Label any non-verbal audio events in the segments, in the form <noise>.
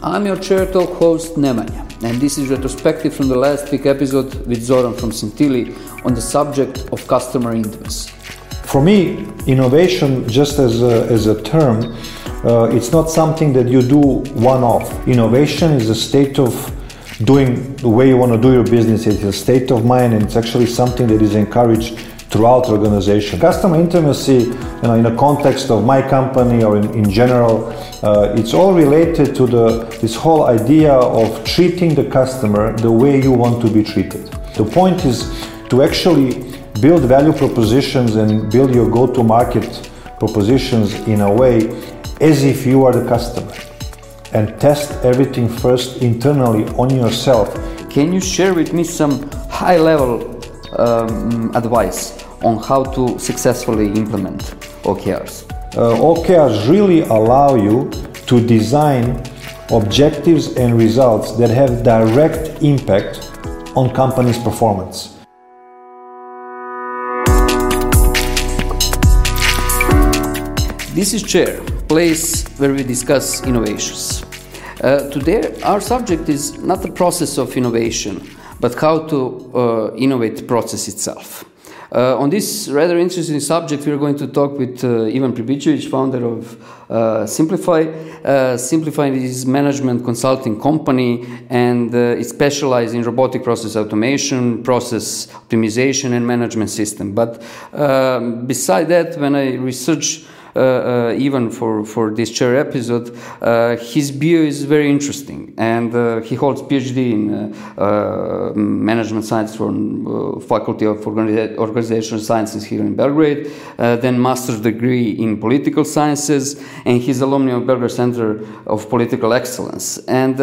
I'm your Chair Talk host Nemanja, and this is retrospective from the last week episode with Zoran from Scintili on the subject of customer intimacy. For me, innovation, just as a, as a term, uh, it's not something that you do one off. Innovation is a state of doing the way you want to do your business. It's a state of mind, and it's actually something that is encouraged throughout the organization. Customer intimacy, you know, in the context of my company or in, in general, uh, it's all related to the this whole idea of treating the customer the way you want to be treated. The point is to actually build value propositions and build your go-to-market propositions in a way as if you are the customer and test everything first internally on yourself. Can you share with me some high level um, advice on how to successfully implement OKRs? Uh, OKRs really allow you to design objectives and results that have direct impact on company's performance. This is Chair, place where we discuss innovations. Uh, today, our subject is not the process of innovation, but how to uh, innovate the process itself. Uh, on this rather interesting subject, we are going to talk with uh, Ivan Pribicevic, founder of uh, Simplify. Uh, Simplify is management consulting company and uh, it specializes in robotic process automation, process optimization, and management system. But um, beside that, when I research Uh, uh, even for, for this chair episode, uh, his bio is very interesting, and uh, he holds PhD in management science from Faculty of Organizational Sciences here in Belgrade, then master's degree in political sciences, and he's alumni of Belgrade Center of Political Excellence. And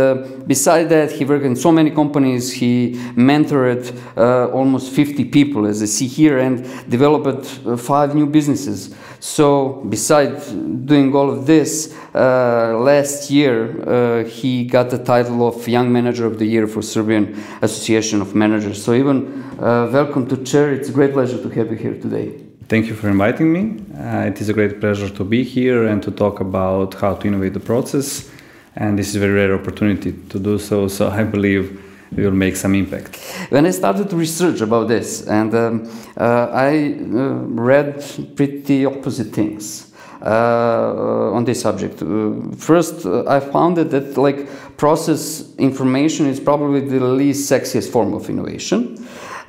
beside that, he worked in so many companies. He mentored almost 50 people, as I see here, and developed five new businesses. So, besides doing all of this, uh, last year uh, he got the title of Young Manager of the Year for Serbian Association of Managers. So, Ivan uh, welcome to Chair. It's a great pleasure to have you here today. Thank you for inviting me. Uh, it is a great pleasure to be here and to talk about how to innovate the process. And this is a very rare opportunity to do so. So, <laughs> I believe we will make some impact. When I started to research about this, and um, uh, I uh, read pretty opposite things. Uh, on this subject. Uh, first, uh, I found that, that like process innovation is probably the least sexiest form of innovation.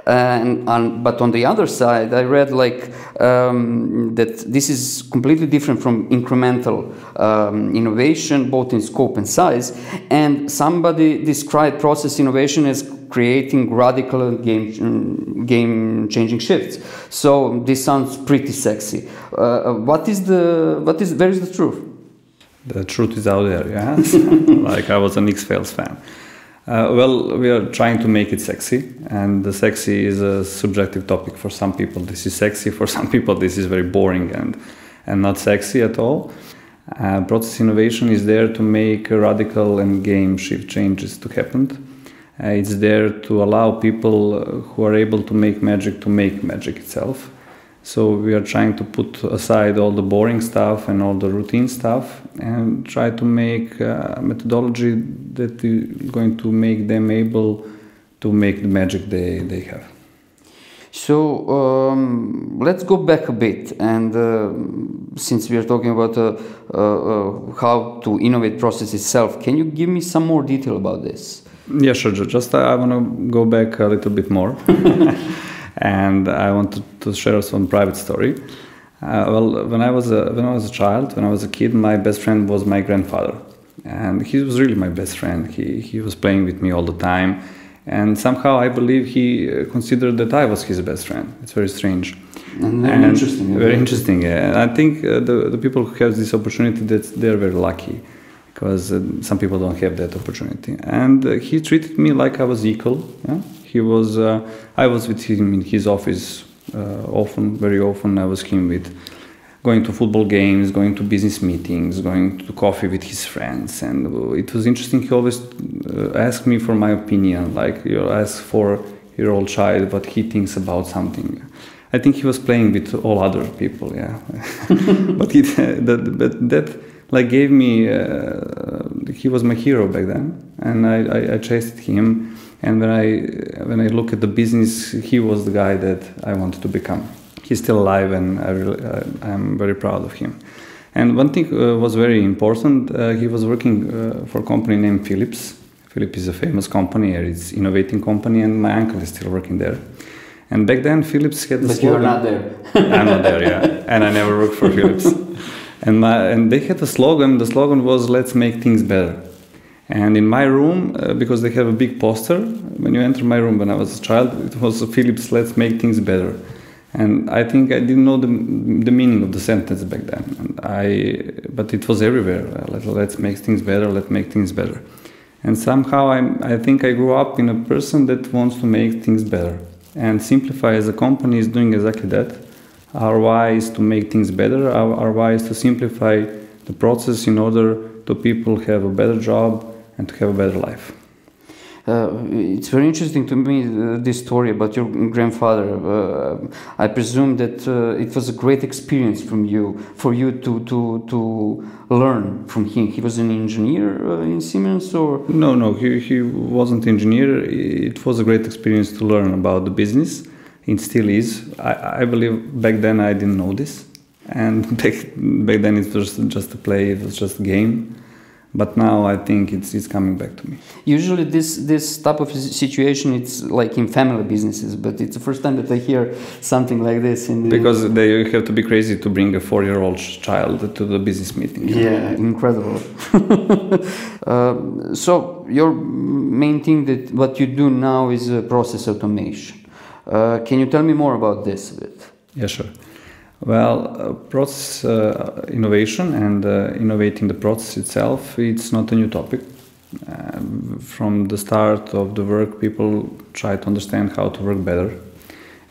And, and, but on the other side, I read like um, that this is completely different from incremental um, innovation, both in scope and size. And somebody described process innovation as creating radical game game changing shifts. So this sounds pretty sexy. Uh, uh, what is the what is where is the truth? The truth is out there. Yeah, <laughs> like I was an X Files fan. Uh, well, we are trying to make it sexy, and the sexy is a subjective topic for some people. This is sexy for some people. This is very boring and and not sexy at all. Uh, process innovation is there to make radical and game shift changes to happen. Uh, it's there to allow people who are able to make magic to make magic itself. So we are trying to put aside all the boring stuff and all the routine stuff and try to make a methodology that is going to make them able to make the magic they, they have. So um, let's go back a bit, and uh, since we are talking about uh, uh, uh how to innovate process itself, can you give me some more detail about this? Yeah, sure. Just I want to go back a little bit more. <laughs> and I wanted to share some private story. Uh, well, when I was a when I was a child, when I was a kid, my best friend was my grandfather, and he was really my best friend. He he was playing with me all the time, and somehow I believe he uh, considered that I was his best friend. It's very strange. And very and interesting. Very interesting. Yeah. And I think uh, the the people who have this opportunity that they're very lucky because uh, some people don't have that opportunity. And uh, he treated me like I was equal. Yeah? He was, uh, I was with him in his office uh, often, very often. I was him with going to football games, going to business meetings, going to coffee with his friends, and it was interesting. He always uh, asked me for my opinion, like you ask for your old child what he thinks about something. I think he was playing with all other people, yeah. <laughs> but, <laughs> that, but that like gave me uh, he was my hero back then, and I, I, I chased him. And when I when I look at the business, he was the guy that I wanted to become. He's still alive, and I really, I'm very proud of him. And one thing uh, was very important. Uh, he was working uh, for a company named Philips. Philips is a famous company, it's innovating company, and my uncle is still working there. And back then, Philips had the but slogan. you're not there. I'm not there, yeah, <laughs> and I never worked for Philips. And my, and they had a slogan. The slogan was "Let's make things better." And in my room, uh, because they have a big poster, when you enter my room when I was a child, it was Philips "Let's make things better." And I think I didn't know the, the meaning of the sentence back then. And I, but it was everywhere. Let, let's make things better. Let's make things better. And somehow I, I think I grew up in a person that wants to make things better. And Simplify as a company is doing exactly that. Our why is to make things better. Our, our why is to simplify the process in order to people have a better job and to have a better life. Uh, it's very interesting to me uh, this story about your grandfather. Uh, I presume that uh, it was a great experience from you for you to to to learn from him. He was an engineer uh, in Siemens, or no, no, he he wasn't engineer. It was a great experience to learn about the business. It still is. I, I believe back then I didn't know this, and <laughs> back, back then it was just a play. It was just a game but now I think it's it's coming back to me. Usually, this this type of situation it's like in family businesses, but it's the first time that I hear something like this. In because they have to be crazy to bring a four-year-old child to the business meeting. Yeah, incredible. uh, <laughs> so your main thing that what you do now is uh, process automation. Uh, can you tell me more about this a bit? Yeah, sure. Well, uh, process uh, innovation and uh, innovating the process itself, it's not a new topic. Um, from the start of the work, people try to understand how to work better.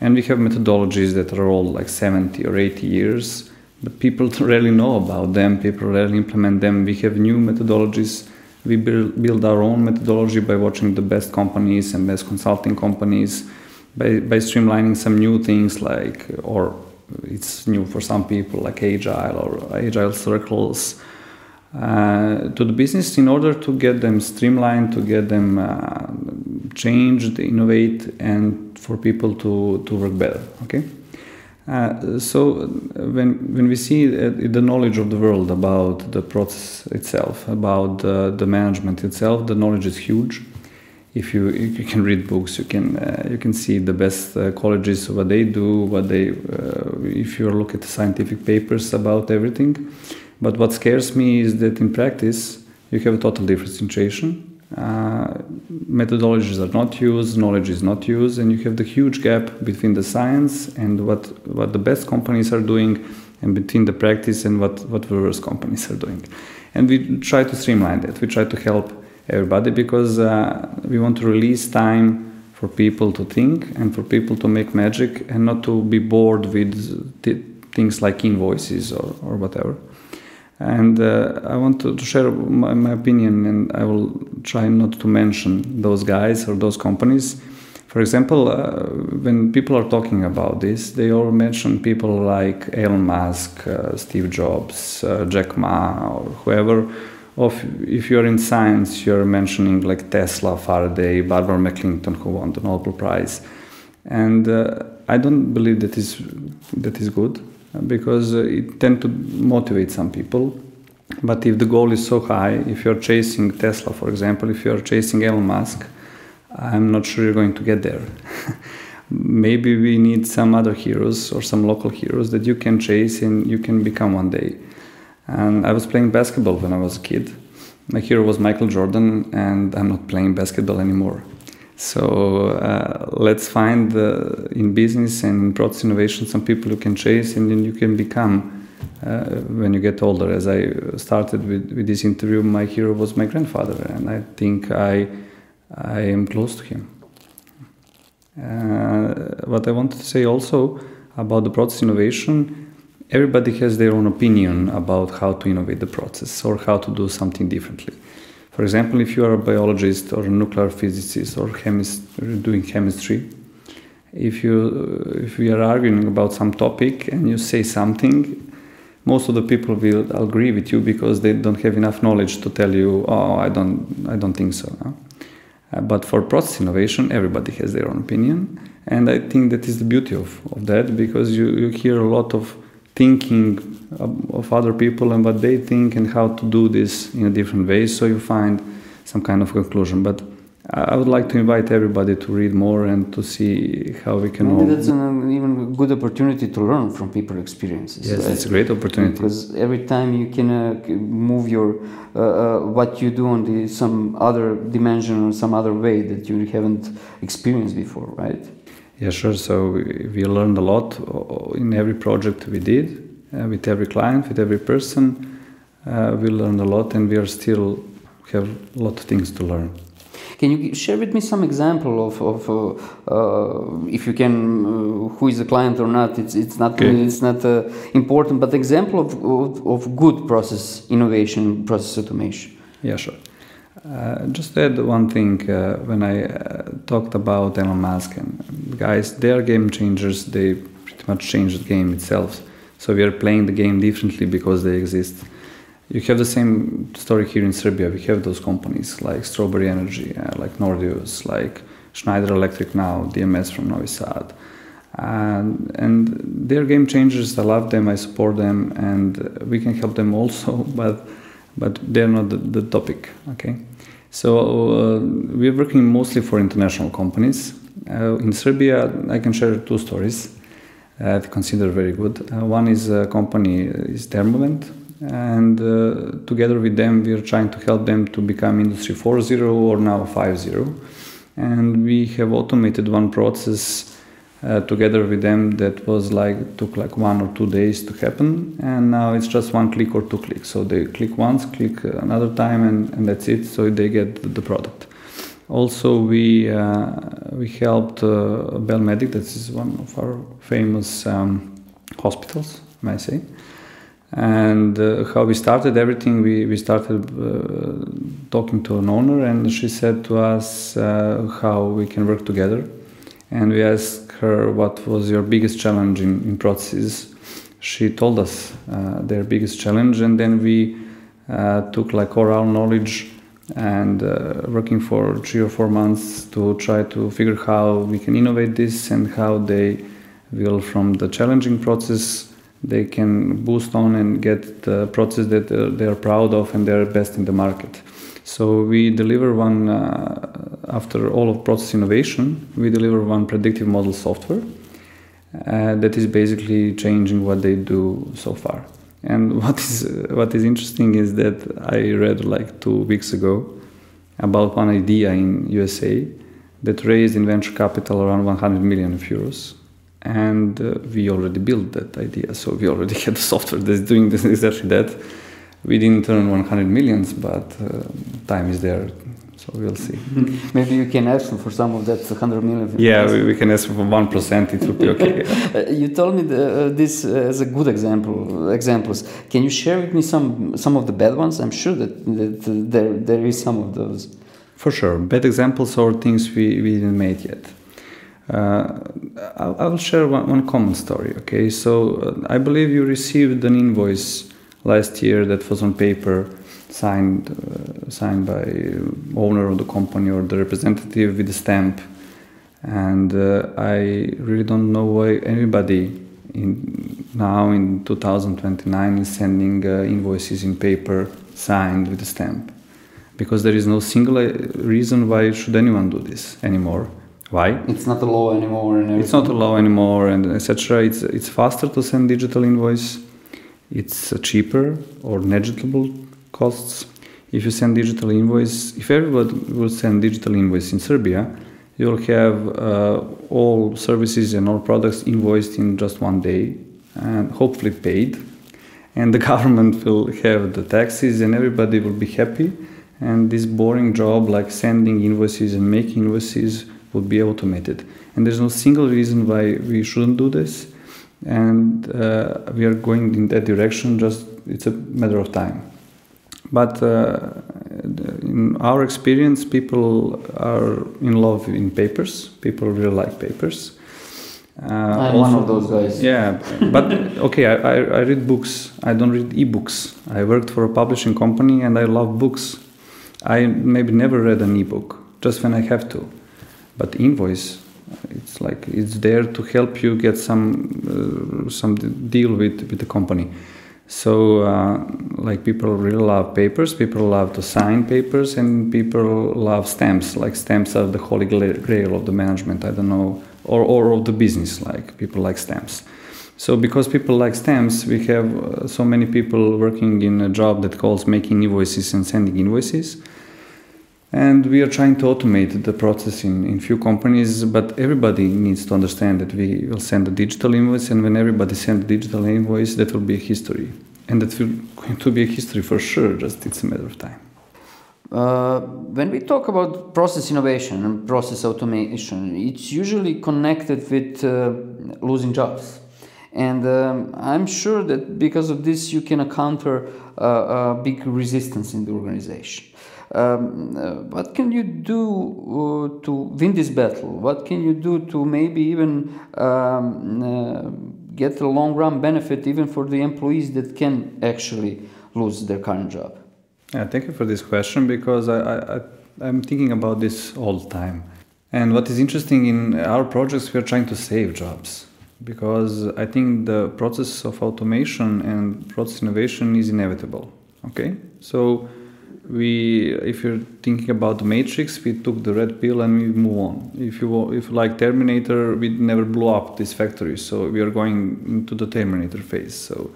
And we have methodologies that are all like 70 or 80 years, but people <laughs> rarely know about them, people rarely implement them. We have new methodologies. We build, build our own methodology by watching the best companies and best consulting companies, by, by streamlining some new things like, or it's new for some people like agile or agile circles. Uh, to the business in order to get them streamlined to get them uh, changed innovate and for people to, to work better okay? Uh, so when when we see the knowledge of the world about the process itself about the management itself the knowledge is huge if you you can read books, you can uh, you can see the best uh, colleges what they do, what they uh, if you look at the scientific papers about everything. But what scares me is that in practice you have a total different situation. Uh, methodologies are not used, knowledge is not used, and you have the huge gap between the science and what what the best companies are doing, and between the practice and what what the worst companies are doing. And we try to streamline that. We try to help everybody because uh, we want to release time for people to think and for people to make magic and not to be bored with things like invoices or, or whatever. And uh, I want to, to share my, my, opinion, and I will try not to mention those guys or those companies. For example, uh, when people are talking about this, they all mention people like Elon Musk, uh, Steve Jobs, uh, Jack Ma, or whoever of if you're in science, you're mentioning like Tesla, Faraday, Barbara McClintock, who won the Nobel Prize, and uh, I don't believe that is that is good because uh, it tend to motivate some people. But if the goal is so high, if you're chasing Tesla, for example, if you're chasing Elon Musk, I'm not sure you're going to get there. <laughs> Maybe we need some other heroes or some local heroes that you can chase and you can become one day. And I was playing basketball when I was a kid. My hero was Michael Jordan, and I'm not playing basketball anymore. So uh, let's find uh, in business and in process innovation some people you can chase, and then you can become uh, when you get older. As I started with, with this interview, my hero was my grandfather, and I think I I am close to him. Uh, what I wanted to say also about the process innovation everybody has their own opinion about how to innovate the process or how to do something differently. For example, if you are a biologist or a nuclear physicist or chemist doing chemistry, if you if we are arguing about some topic and you say something, most of the people will agree with you because they don't have enough knowledge to tell you, oh, I don't, I don't think so. No? Uh, but for process innovation, everybody has their own opinion, and I think that is the beauty of, of that because you, you hear a lot of thinking of, other people and what they think and how to do this in a different way, so you find some kind of conclusion. But I would like to invite everybody to read more and to see how we can. Maybe all... that's an even good opportunity to learn from people's experiences. Yes, right? it's a great opportunity because every time you can uh, move your uh, uh, what you do on the, some other dimension or some other way that you haven't experienced before, right? Yeah, sure. So we, learned a lot in every project we did, uh, with every client, with every person. Uh, we learned a lot, and we are still have a lot of things to learn. Can you share with me some example of, of uh, uh, if you can, uh, who is the client or not? It's it's not okay. it's not uh, important, but example of, of, of good process innovation, process automation. Yeah, sure. Uh, just add one thing uh, when I talked about Elon Musk and guys, they are game changers. They pretty much changed the game itself. So we are playing the game differently because they exist. You have the same story here in Serbia. We have those companies like Strawberry Energy, uh, like Nordeus, like Schneider Electric now, DMS from Novi Sad. And, and they're game changers. I love them. I support them, and we can help them also. <laughs> But but they're not the, the topic. Okay, so uh, we're working mostly for international companies. Uh, in Serbia, I can share two stories. Uh, I consider very good. Uh, one is a company is Thermovent and uh, together with them we are trying to help them to become industry 4.0 or now 5.0 and we have automated one process uh, together with them that was like took like one or two days to happen. And now it's just one click or two clicks. So they click once click another time and, and that's it. So they get the product. Also we uh, we helped uh, Belmedic that is one of our famous um, hospitals may I say. And uh, how we started everything we, we started uh, talking to an owner and she said to us uh, how we can work together. And we asked her what was your biggest challenge in, in processes she told us uh, their biggest challenge and then we uh, took like oral knowledge and uh, working for three or four months to try to figure how we can innovate this and how they will from the challenging process they can boost on and get the process that uh, they are proud of and they're best in the market. So we deliver one uh, after all of process innovation. We deliver one predictive model software uh, that is basically changing what they do so far. And <laughs> what is what is interesting is that I read like two weeks ago about one idea in USA that raised in venture capital around 100 million euros and uh, we already built that idea so we already <laughs> had the software that's doing this exactly that we didn't earn 100 millions but uh, time is there so we'll see. <laughs> Maybe you can ask for some of that 100 million. Yeah we, we, can ask for 1% it will be okay. Uh, <laughs> you told me the, uh, this as a good example examples. Can you share with me some some of the bad ones? I'm sure that, that there there is some of those. For sure. Bad examples or things we, we didn't make yet. Uh, I will share one, one common story. Okay, so uh, I believe you received an invoice last year that was on paper, signed uh, signed by owner of the company or the representative with a stamp, and uh, I really don't know why anybody in now in 2029 is sending uh, invoices in paper signed with a stamp, because there is no single uh, reason why should anyone do this anymore why? It's not a law anymore. And it's not a law anymore, and etc. It's it's faster to send digital invoice. It's uh, cheaper or negligible costs. If you send digital invoice, if everybody will send digital invoice in Serbia, you'll have uh, all services and all products invoiced in just one day, and hopefully paid. And the <laughs> government will have the taxes, and everybody will be happy. And this boring job, like sending invoices and making invoices, would be automated. And there's no single reason why we shouldn't do this. And uh, we are going in that direction, just it's a matter of time. But uh, in our experience, people are in love in papers. People really like papers. Uh, I'm one of those guys. Yeah, but <laughs> okay, I, I, I read books. I don't read ebooks. I worked for a publishing company and I love books. I maybe never read an ebook, just when I have to. But invoice, it's like it's there to help you get some uh, some deal with with the company. So, uh, like people really love papers, people love to sign papers, and people love stamps. Like stamps are the holy grail of the management. I don't know, or or of the business. Like people like stamps. So, because people like stamps, we have uh, so many people working in a job that calls making invoices and sending invoices and we are trying to automate the process in, in few companies but everybody needs to understand that we will send a digital invoice and when everybody sends a digital invoice that will be a history. And that will going <laughs> to be a history for sure just it's a matter of time. Uh, when we talk about process innovation and process automation it's usually connected with uh, losing jobs. And um, i'm sure that because of this you can encounter uh, a big resistance in the organization um, uh, what can you do uh, to win this battle? What can you do to maybe even um, uh, get a long run benefit even for the employees that can actually lose their current job? Yeah, thank you for this question because I, I, I'm thinking about this all the time. And what is interesting in our projects, we are trying to save jobs because I think the process of automation and process innovation is inevitable. Okay, so we if you're thinking about the matrix we took the red pill and we move on. If you if you like terminator we never blew up this factory so we are going into the terminator phase. So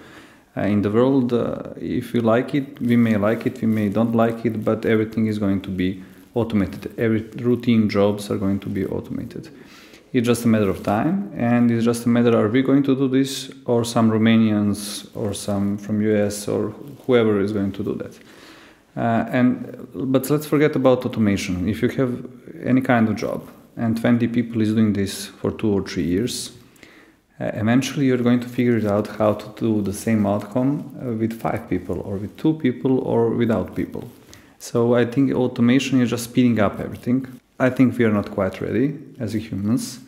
uh, in the world uh, if you like it we may like it we may don't like it but everything is going to be automated. Every routine jobs are going to be automated. It's just a matter of time and it's just a matter are we going to do this or some romanians or some from us or whoever is going to do that uh, and but let's forget about automation. If you have any kind of job and 20 people is doing this for two or three years, uh, eventually you're going to figure it out how to do the same outcome uh, with five people or with two people or without people. So I think automation is just speeding up everything. I think we are not quite ready as humans.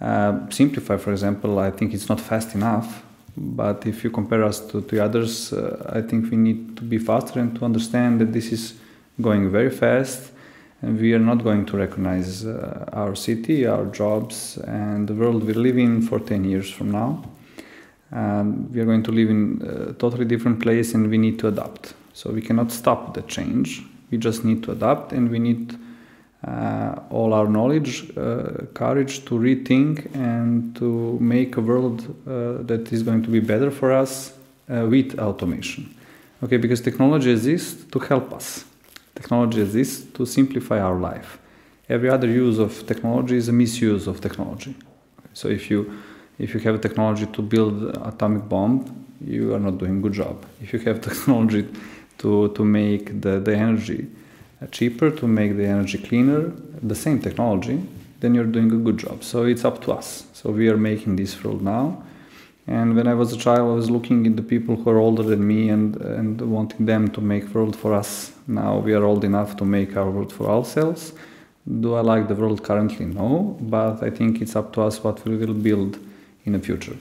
Uh, simplify, for example, I think it's not fast enough but if you compare us to, to others, uh, I think we need to be faster and to understand that this is going very fast and we are not going to recognize uh, our city, our jobs, and the world we live in for 10 years from now. Um, we are going to live in a totally different place and we need to adapt. So we cannot stop the change. We just need to adapt and we need uh, all our knowledge, uh, courage to rethink and to make a world uh, that is going to be better for us uh, with automation. Okay, because technology exists to help us. Technology exists to simplify our life. Every other use of technology is a misuse of technology. So if you if you have technology to build atomic bomb, you are not doing a good job. If you have <laughs> technology to, to make the, the energy cheaper to make the energy cleaner, the same technology, then you're doing a good job. So it's up to us. So we are making this world now. And when I was a child, I was looking at the people who are older than me and, and wanting them to make world for us. Now we are old enough to make our world for ourselves. Do I like the world currently? No, but I think it's up to us what we will build in the future.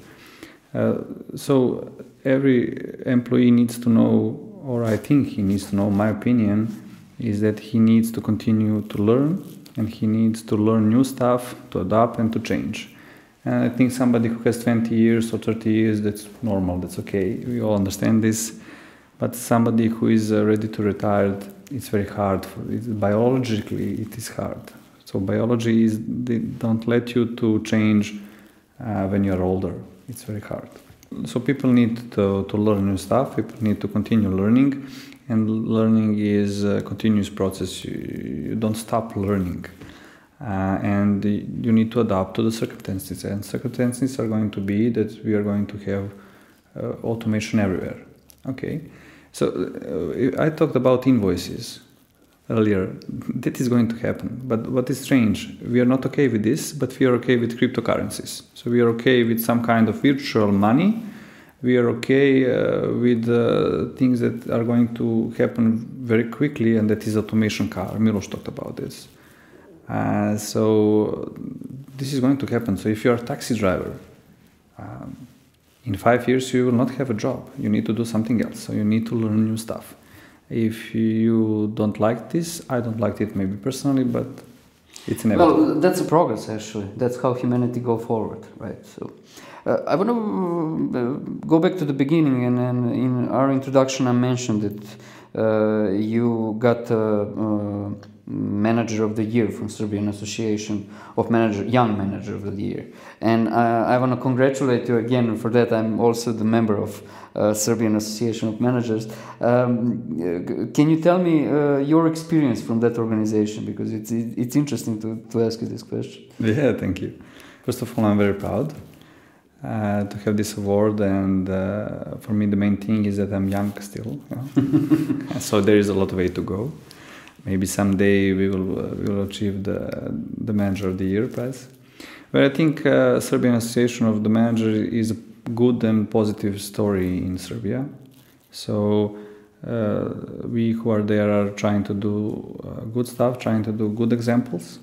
Uh, so every employee needs to know, or I think he needs to know, my opinion, is that he needs to continue to learn and he needs to learn new stuff, to adapt and to change. And I think somebody who has 20 years or 30 years, that's normal, that's okay. We all understand this. But somebody who is uh, ready to retire, it's very hard. For, biologically, it is hard. So biology is they don't let you to change uh, when you're older. It's very hard. So people need to, to learn new stuff. People need to continue learning and learning is a continuous process. You, don't stop learning. Uh, and you need to adapt to the circumstances. And circumstances are going to be that we are going to have uh, automation everywhere. Okay? So uh, i talked about invoices earlier. That is going to happen. But what is strange we are not okay with this but we are okay with cryptocurrencies. So we are okay with some kind of virtual money we are okay uh, with uh, things that are going to happen very quickly, and that is automation car. Milos talked about this. Uh, so this is going to happen. So if you're a taxi driver, um, in five years you will not have a job. You need to do something else. So you need to learn new stuff. If you don't like this, I don't like it maybe personally, but it's inevitable. Well, that's a progress actually. That's how humanity go forward, right? So. Uh, I want to uh, go back to the beginning, and, and, in our introduction, I mentioned that uh, you got uh, manager of the year from Serbian Association of Manager, Young Manager of the Year. And uh, I want to congratulate you again for that. I'm also the member of uh, Serbian Association of Managers. Um, can you tell me uh, your experience from that organization? Because it's, it's interesting to, to ask you this question. Yeah, thank you. First of all, I'm very proud. Uh, to have this award, and uh, for me, the main thing is that I'm young still. You know? <laughs> so there is a lot of way to go maybe someday we will uh, we will achieve the the manager of the year prize. But I think uh, Serbian Association of the Manager is a good and positive story in Serbia. So uh, we who are there are trying to do uh, good stuff, trying to do good examples,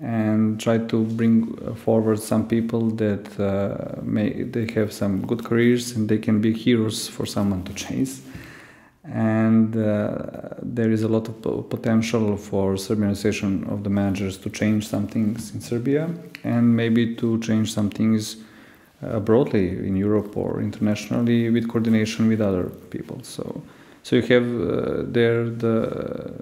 and try to bring forward some people that uh, may they have some good careers and they can be heroes for someone to chase and uh, there is a lot of potential for Serbian Association of the managers to change some things in Serbia and maybe to change some things uh, broadly in Europe or internationally with coordination with other people. So, so you have uh, there the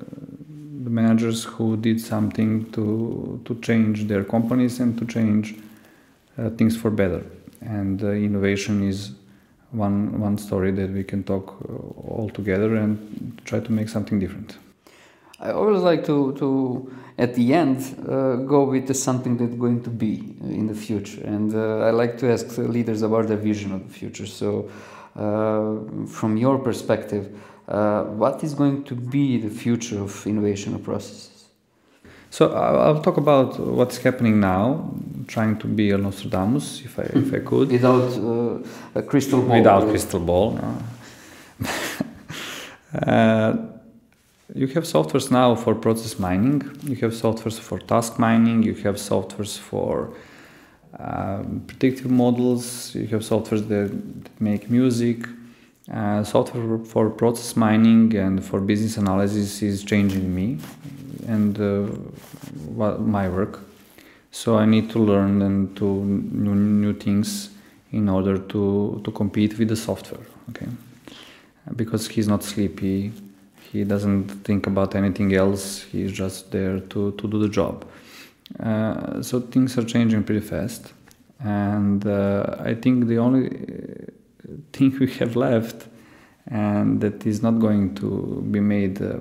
the managers who did something to to change their companies and to change uh, things for better. And uh, innovation is one one story that we can talk uh, all together and try to make something different. I always like to to at the end uh, go with something that's going to be in the future, and uh, I like to ask leaders about their vision of the future. So, uh, from your perspective, uh, what is going to be the future of innovation processes? So I'll talk about what's happening now, trying to be a Nostradamus, if I if I <laughs> could, without uh, a crystal ball. Without crystal ball. No. <laughs> uh, you have softwares now for process mining. You have softwares for task mining. You have softwares for um, predictive models. You have softwares that, that make music. Uh, software for process mining and for business analysis is changing me and uh, my work. So I need to learn and to new, new things in order to, to compete with the software. Okay, because he's not sleepy, he doesn't think about anything else. He's just there to, to do the job. Uh, so things are changing pretty fast, and uh, I think the only thing we have left and that is not going to be made uh,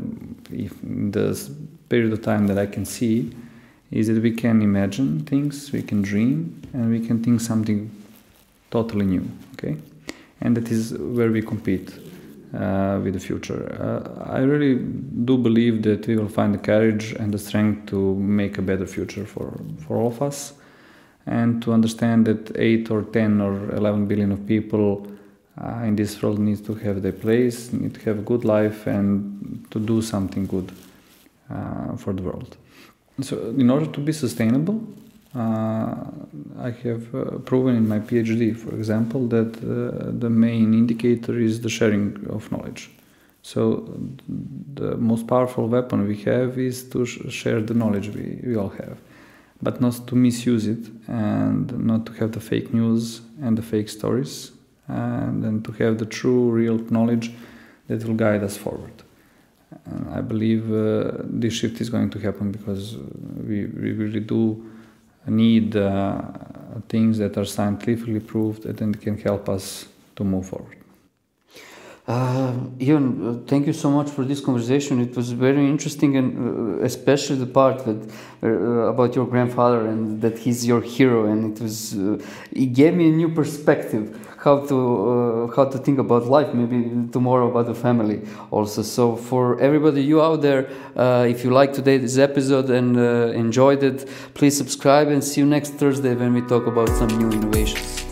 if in the period of time that I can see is that we can imagine things, we can dream, and we can think something totally new. Okay, and that is where we compete uh, with the future. Uh, I really do believe that we will find the courage and the strength to make a better future for for all of us, and to understand that eight or ten or eleven billion of people. Uh, in this world needs to have their place, need to have a good life, and to do something good uh, for the world. So, in order to be sustainable, uh, I have uh, proven in my PhD, for example, that uh, the main indicator is the sharing of knowledge. So, the most powerful weapon we have is to sh- share the knowledge we, we all have, but not to misuse it and not to have the fake news and the fake stories, and to have the true, real knowledge that will guide us forward. I believe uh, this shift is going to happen because we, we really do need uh, things that are scientifically proved and can help us to move forward. Uh, Ivan, uh, thank you so much for this conversation. It was very interesting, and uh, especially the part that uh, about your grandfather and that he's your hero. And it was uh, it gave me a new perspective how to uh, how to think about life. Maybe tomorrow about the family also. So for everybody you out there, if you liked today's episode and enjoyed it, please subscribe and see you next Thursday when we talk about some new innovations.